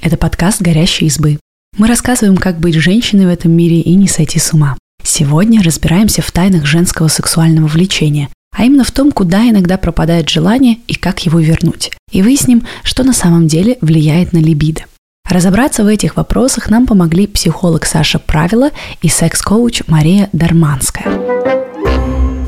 Это подкаст «Горящие избы». Мы рассказываем, как быть женщиной в этом мире и не сойти с ума. Сегодня разбираемся в тайнах женского сексуального влечения, а именно в том, куда иногда пропадает желание и как его вернуть. И выясним, что на самом деле влияет на либидо. Разобраться в этих вопросах нам помогли психолог Саша Правила и секс-коуч Мария Дарманская.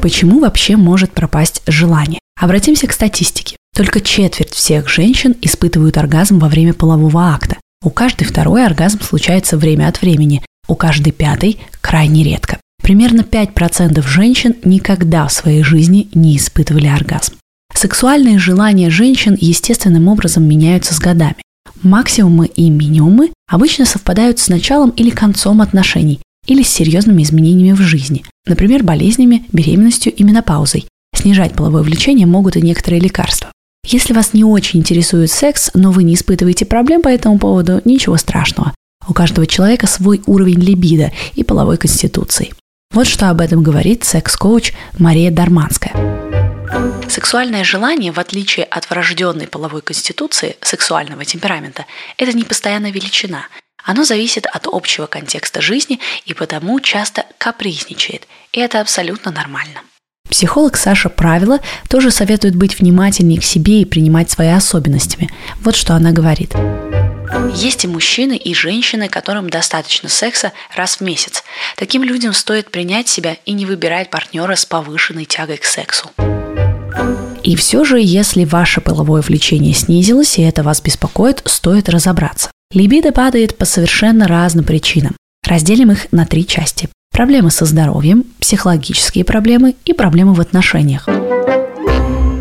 Почему вообще может пропасть желание? Обратимся к статистике. Только четверть всех женщин испытывают оргазм во время полового акта. У каждой второй оргазм случается время от времени, у каждой пятой крайне редко. Примерно 5% женщин никогда в своей жизни не испытывали оргазм. Сексуальные желания женщин естественным образом меняются с годами. Максимумы и минимумы обычно совпадают с началом или концом отношений или с серьезными изменениями в жизни, например, болезнями, беременностью и менопаузой. Снижать половое влечение могут и некоторые лекарства. Если вас не очень интересует секс, но вы не испытываете проблем по этому поводу, ничего страшного. У каждого человека свой уровень либидо и половой конституции. Вот что об этом говорит секс-коуч Мария Дарманская. Сексуальное желание, в отличие от врожденной половой конституции, сексуального темперамента, это не постоянная величина. Оно зависит от общего контекста жизни и потому часто капризничает. И это абсолютно нормально. Психолог Саша Правила тоже советует быть внимательнее к себе и принимать свои особенностями. Вот что она говорит. Есть и мужчины, и женщины, которым достаточно секса раз в месяц. Таким людям стоит принять себя и не выбирать партнера с повышенной тягой к сексу. И все же, если ваше половое влечение снизилось и это вас беспокоит, стоит разобраться. Либидо падает по совершенно разным причинам. Разделим их на три части. Проблемы со здоровьем, психологические проблемы и проблемы в отношениях.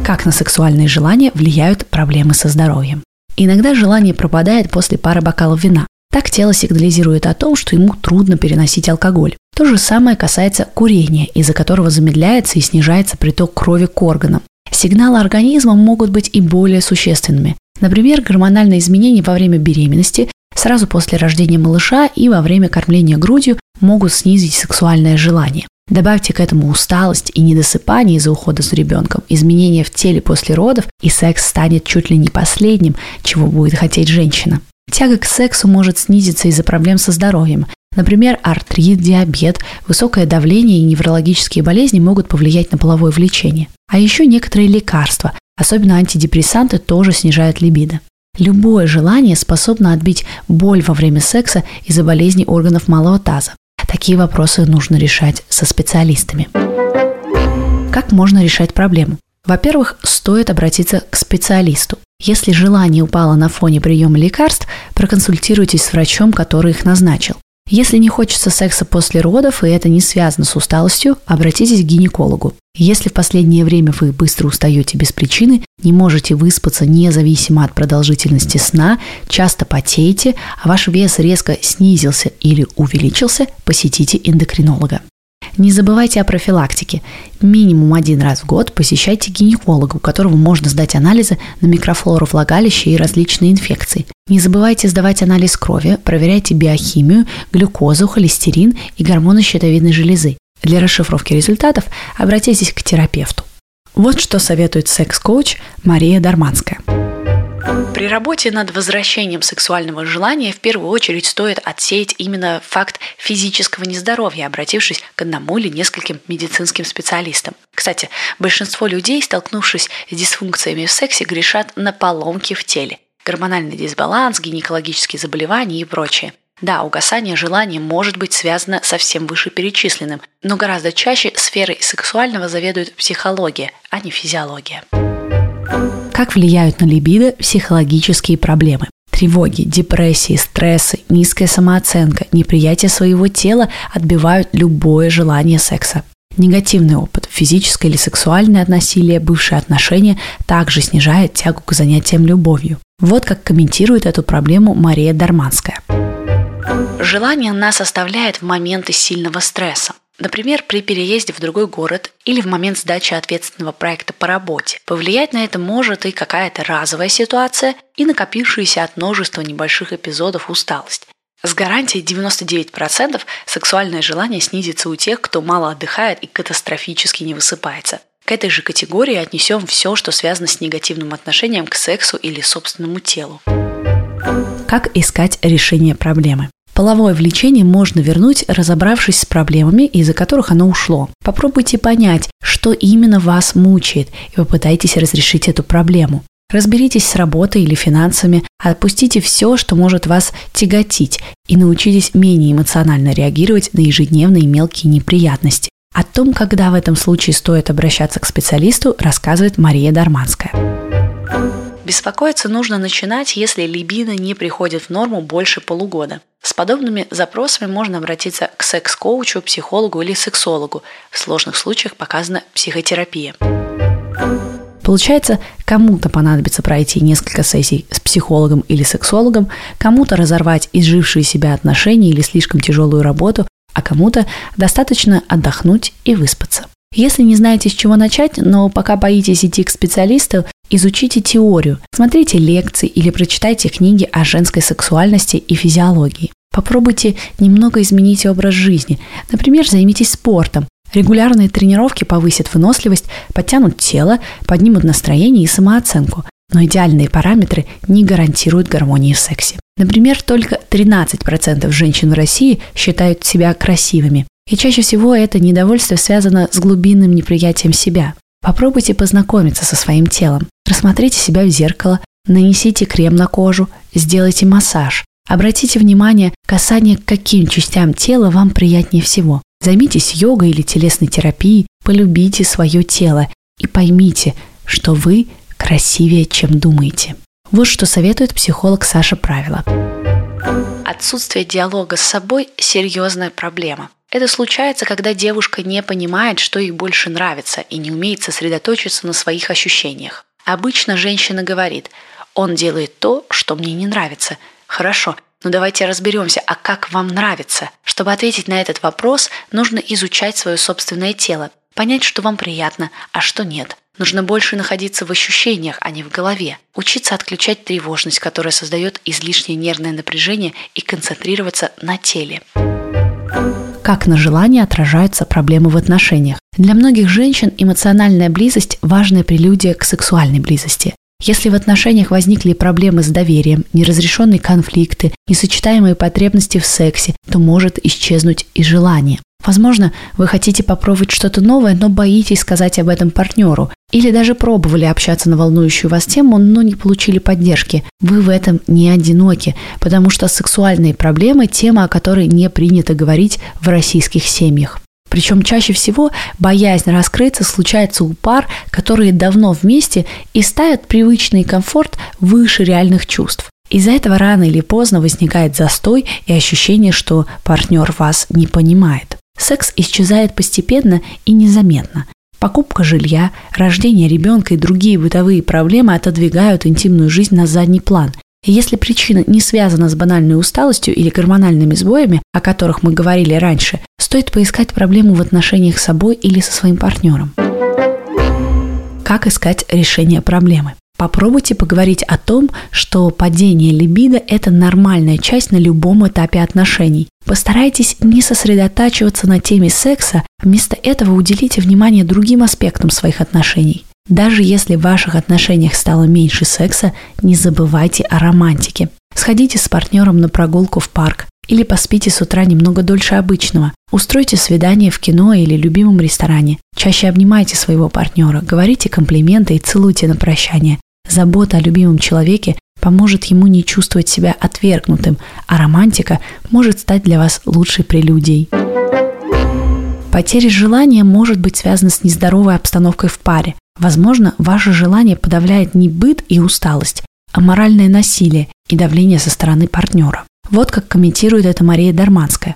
Как на сексуальные желания влияют проблемы со здоровьем? Иногда желание пропадает после пары бокалов вина. Так тело сигнализирует о том, что ему трудно переносить алкоголь. То же самое касается курения, из-за которого замедляется и снижается приток крови к органам. Сигналы организма могут быть и более существенными. Например, гормональные изменения во время беременности, сразу после рождения малыша и во время кормления грудью могут снизить сексуальное желание. Добавьте к этому усталость и недосыпание из-за ухода за ребенком, изменения в теле после родов, и секс станет чуть ли не последним, чего будет хотеть женщина. Тяга к сексу может снизиться из-за проблем со здоровьем. Например, артрит, диабет, высокое давление и неврологические болезни могут повлиять на половое влечение. А еще некоторые лекарства, особенно антидепрессанты, тоже снижают либидо. Любое желание способно отбить боль во время секса из-за болезней органов малого таза. Такие вопросы нужно решать со специалистами. Как можно решать проблему? Во-первых, стоит обратиться к специалисту. Если желание упало на фоне приема лекарств, проконсультируйтесь с врачом, который их назначил. Если не хочется секса после родов, и это не связано с усталостью, обратитесь к гинекологу. Если в последнее время вы быстро устаете без причины, не можете выспаться независимо от продолжительности сна, часто потеете, а ваш вес резко снизился или увеличился, посетите эндокринолога. Не забывайте о профилактике. Минимум один раз в год посещайте гинеколога, у которого можно сдать анализы на микрофлору влагалища и различные инфекции. Не забывайте сдавать анализ крови, проверяйте биохимию, глюкозу, холестерин и гормоны щитовидной железы. Для расшифровки результатов обратитесь к терапевту. Вот что советует секс-коуч Мария Дарманская. При работе над возвращением сексуального желания в первую очередь стоит отсеять именно факт физического нездоровья, обратившись к одному или нескольким медицинским специалистам. Кстати, большинство людей, столкнувшись с дисфункциями в сексе, грешат на поломки в теле. Гормональный дисбаланс, гинекологические заболевания и прочее. Да, угасание желания может быть связано со всем вышеперечисленным, но гораздо чаще сферой сексуального заведует психология, а не физиология. Как влияют на либидо психологические проблемы? Тревоги, депрессии, стрессы, низкая самооценка, неприятие своего тела отбивают любое желание секса. Негативный опыт, физическое или сексуальное насилие, бывшие отношения также снижает тягу к занятиям любовью. Вот как комментирует эту проблему Мария Дарманская. Желание нас оставляет в моменты сильного стресса. Например, при переезде в другой город или в момент сдачи ответственного проекта по работе. Повлиять на это может и какая-то разовая ситуация, и накопившаяся от множества небольших эпизодов усталость. С гарантией 99% сексуальное желание снизится у тех, кто мало отдыхает и катастрофически не высыпается. К этой же категории отнесем все, что связано с негативным отношением к сексу или собственному телу. Как искать решение проблемы? Половое влечение можно вернуть, разобравшись с проблемами, из-за которых оно ушло. Попробуйте понять, что именно вас мучает, и попытайтесь разрешить эту проблему. Разберитесь с работой или финансами, отпустите все, что может вас тяготить, и научитесь менее эмоционально реагировать на ежедневные мелкие неприятности. О том, когда в этом случае стоит обращаться к специалисту, рассказывает Мария Дарманская. Беспокоиться нужно начинать, если либидо не приходит в норму больше полугода. С подобными запросами можно обратиться к секс-коучу, психологу или сексологу. В сложных случаях показана психотерапия. Получается, кому-то понадобится пройти несколько сессий с психологом или сексологом, кому-то разорвать изжившие себя отношения или слишком тяжелую работу, а кому-то достаточно отдохнуть и выспаться. Если не знаете, с чего начать, но пока боитесь идти к специалисту, изучите теорию, смотрите лекции или прочитайте книги о женской сексуальности и физиологии. Попробуйте немного изменить образ жизни. Например, займитесь спортом. Регулярные тренировки повысят выносливость, подтянут тело, поднимут настроение и самооценку. Но идеальные параметры не гарантируют гармонии в сексе. Например, только 13% женщин в России считают себя красивыми. И чаще всего это недовольство связано с глубинным неприятием себя. Попробуйте познакомиться со своим телом. Рассмотрите себя в зеркало, нанесите крем на кожу, сделайте массаж. Обратите внимание, касание к каким частям тела вам приятнее всего. Займитесь йогой или телесной терапией, полюбите свое тело и поймите, что вы красивее, чем думаете. Вот что советует психолог Саша Правила. Отсутствие диалога с собой – серьезная проблема. Это случается, когда девушка не понимает, что ей больше нравится и не умеет сосредоточиться на своих ощущениях. Обычно женщина говорит «он делает то, что мне не нравится», Хорошо, но давайте разберемся, а как вам нравится? Чтобы ответить на этот вопрос, нужно изучать свое собственное тело, понять, что вам приятно, а что нет. Нужно больше находиться в ощущениях, а не в голове. Учиться отключать тревожность, которая создает излишнее нервное напряжение, и концентрироваться на теле. Как на желание отражаются проблемы в отношениях. Для многих женщин эмоциональная близость – важная прелюдия к сексуальной близости. Если в отношениях возникли проблемы с доверием, неразрешенные конфликты, несочетаемые потребности в сексе, то может исчезнуть и желание. Возможно, вы хотите попробовать что-то новое, но боитесь сказать об этом партнеру. Или даже пробовали общаться на волнующую вас тему, но не получили поддержки. Вы в этом не одиноки, потому что сексуальные проблемы – тема, о которой не принято говорить в российских семьях. Причем чаще всего боязнь раскрыться случается у пар, которые давно вместе и ставят привычный комфорт выше реальных чувств. Из-за этого рано или поздно возникает застой и ощущение, что партнер вас не понимает. Секс исчезает постепенно и незаметно. Покупка жилья, рождение ребенка и другие бытовые проблемы отодвигают интимную жизнь на задний план, и если причина не связана с банальной усталостью или гормональными сбоями, о которых мы говорили раньше, стоит поискать проблему в отношениях с собой или со своим партнером. Как искать решение проблемы? Попробуйте поговорить о том, что падение либидо – это нормальная часть на любом этапе отношений. Постарайтесь не сосредотачиваться на теме секса, вместо этого уделите внимание другим аспектам своих отношений. Даже если в ваших отношениях стало меньше секса, не забывайте о романтике. Сходите с партнером на прогулку в парк или поспите с утра немного дольше обычного. Устройте свидание в кино или любимом ресторане. Чаще обнимайте своего партнера, говорите комплименты и целуйте на прощание. Забота о любимом человеке поможет ему не чувствовать себя отвергнутым, а романтика может стать для вас лучшей прелюдией. Потеря желания может быть связана с нездоровой обстановкой в паре. Возможно, ваше желание подавляет не быт и усталость, а моральное насилие и давление со стороны партнера. Вот как комментирует это Мария Дарманская.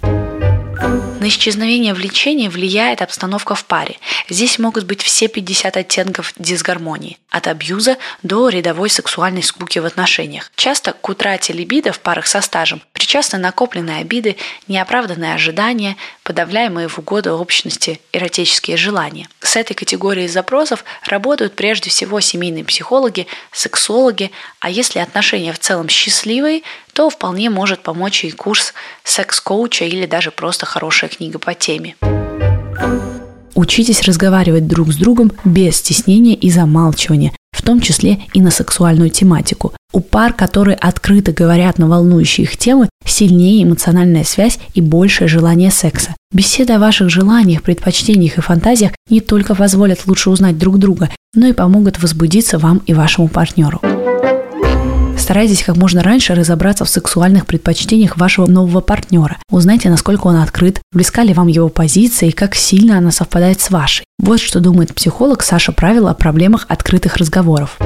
На исчезновение влечения влияет обстановка в паре. Здесь могут быть все 50 оттенков дисгармонии, от абьюза до рядовой сексуальной скуки в отношениях. Часто к утрате либидо в парах со стажем причастны накопленные обиды, неоправданные ожидания, подавляемые в угоду общности эротические желания. С этой категорией запросов работают прежде всего семейные психологи, сексологи, а если отношения в целом счастливые, то вполне может помочь и курс секс-коуча или даже просто хорошая книга по теме. Учитесь разговаривать друг с другом без стеснения и замалчивания, в том числе и на сексуальную тематику. У пар, которые открыто говорят на волнующие их темы, сильнее эмоциональная связь и большее желание секса. Беседа о ваших желаниях, предпочтениях и фантазиях не только позволят лучше узнать друг друга, но и помогут возбудиться вам и вашему партнеру. Старайтесь как можно раньше разобраться в сексуальных предпочтениях вашего нового партнера. Узнайте, насколько он открыт, близка ли вам его позиция и как сильно она совпадает с вашей. Вот что думает психолог Саша Правила о проблемах открытых разговоров.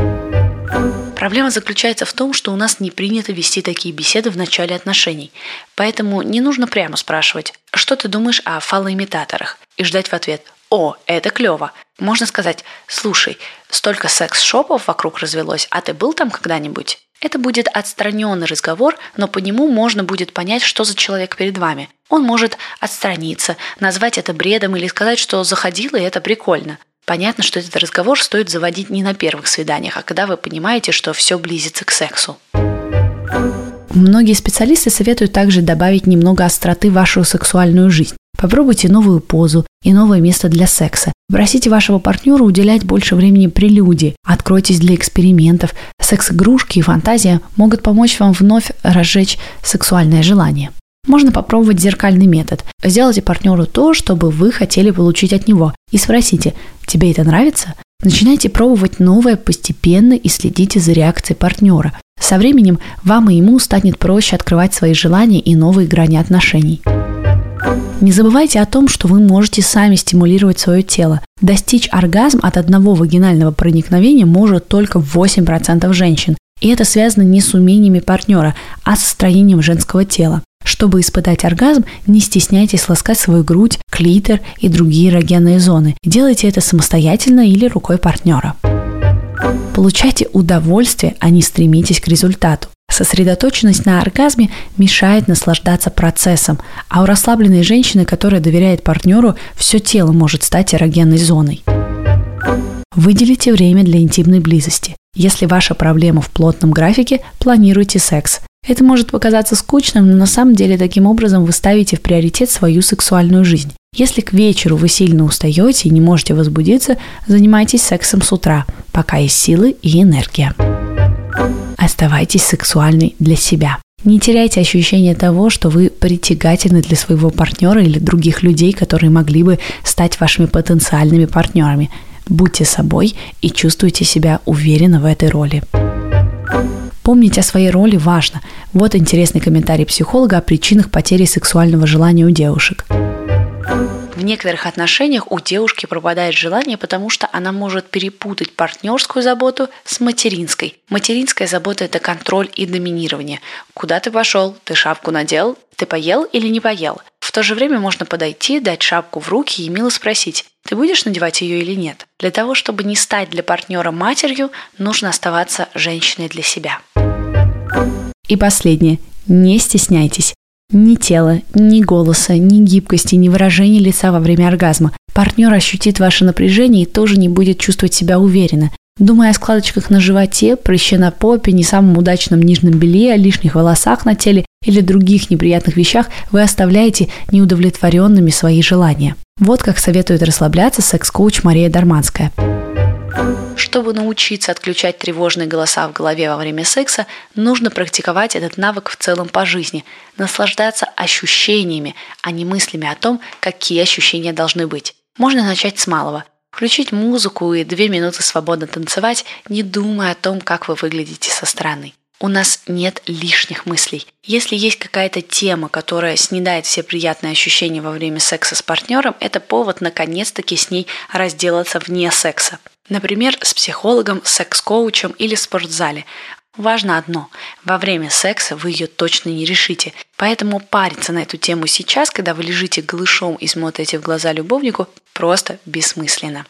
Проблема заключается в том, что у нас не принято вести такие беседы в начале отношений. Поэтому не нужно прямо спрашивать, что ты думаешь о фалоимитаторах, и ждать в ответ «О, это клево». Можно сказать «Слушай, столько секс-шопов вокруг развелось, а ты был там когда-нибудь?» Это будет отстраненный разговор, но по нему можно будет понять, что за человек перед вами. Он может отстраниться, назвать это бредом или сказать, что заходило и это прикольно. Понятно, что этот разговор стоит заводить не на первых свиданиях, а когда вы понимаете, что все близится к сексу. Многие специалисты советуют также добавить немного остроты в вашу сексуальную жизнь. Попробуйте новую позу и новое место для секса. Просите вашего партнера уделять больше времени прелюдии. Откройтесь для экспериментов. Секс-игрушки и фантазия могут помочь вам вновь разжечь сексуальное желание. Можно попробовать зеркальный метод. Сделайте партнеру то, что бы вы хотели получить от него, и спросите, тебе это нравится? Начинайте пробовать новое постепенно и следите за реакцией партнера. Со временем вам и ему станет проще открывать свои желания и новые грани отношений. Не забывайте о том, что вы можете сами стимулировать свое тело. Достичь оргазм от одного вагинального проникновения может только 8% женщин. И это связано не с умениями партнера, а с строением женского тела. Чтобы испытать оргазм, не стесняйтесь ласкать свою грудь, клитор и другие эрогенные зоны. Делайте это самостоятельно или рукой партнера. Получайте удовольствие, а не стремитесь к результату. Сосредоточенность на оргазме мешает наслаждаться процессом, а у расслабленной женщины, которая доверяет партнеру, все тело может стать эрогенной зоной. Выделите время для интимной близости. Если ваша проблема в плотном графике, планируйте секс. Это может показаться скучным, но на самом деле таким образом вы ставите в приоритет свою сексуальную жизнь. Если к вечеру вы сильно устаете и не можете возбудиться, занимайтесь сексом с утра, пока есть силы и энергия. Оставайтесь сексуальной для себя. Не теряйте ощущение того, что вы притягательны для своего партнера или других людей, которые могли бы стать вашими потенциальными партнерами. Будьте собой и чувствуйте себя уверенно в этой роли. Помнить о своей роли важно. Вот интересный комментарий психолога о причинах потери сексуального желания у девушек. В некоторых отношениях у девушки пропадает желание, потому что она может перепутать партнерскую заботу с материнской. Материнская забота – это контроль и доминирование. Куда ты пошел? Ты шапку надел? Ты поел или не поел? В то же время можно подойти, дать шапку в руки и мило спросить, ты будешь надевать ее или нет? Для того, чтобы не стать для партнера матерью, нужно оставаться женщиной для себя. И последнее. Не стесняйтесь. Ни тела, ни голоса, ни гибкости, ни выражения лица во время оргазма. Партнер ощутит ваше напряжение и тоже не будет чувствовать себя уверенно. Думая о складочках на животе, прыще на попе, не самом удачном нижнем белье, о лишних волосах на теле или других неприятных вещах, вы оставляете неудовлетворенными свои желания. Вот как советует расслабляться секс-коуч Мария Дарманская. Чтобы научиться отключать тревожные голоса в голове во время секса, нужно практиковать этот навык в целом по жизни, наслаждаться ощущениями, а не мыслями о том, какие ощущения должны быть. Можно начать с малого. Включить музыку и две минуты свободно танцевать, не думая о том, как вы выглядите со стороны. У нас нет лишних мыслей. Если есть какая-то тема, которая снедает все приятные ощущения во время секса с партнером, это повод наконец-таки с ней разделаться вне секса. Например, с психологом, секс-коучем или в спортзале. Важно одно – во время секса вы ее точно не решите. Поэтому париться на эту тему сейчас, когда вы лежите голышом и смотрите в глаза любовнику, просто бессмысленно.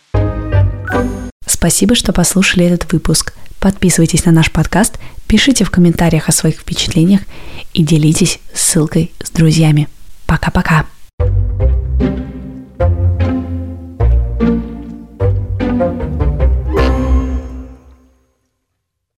Спасибо, что послушали этот выпуск. Подписывайтесь на наш подкаст, пишите в комментариях о своих впечатлениях и делитесь ссылкой с друзьями. Пока-пока. thank you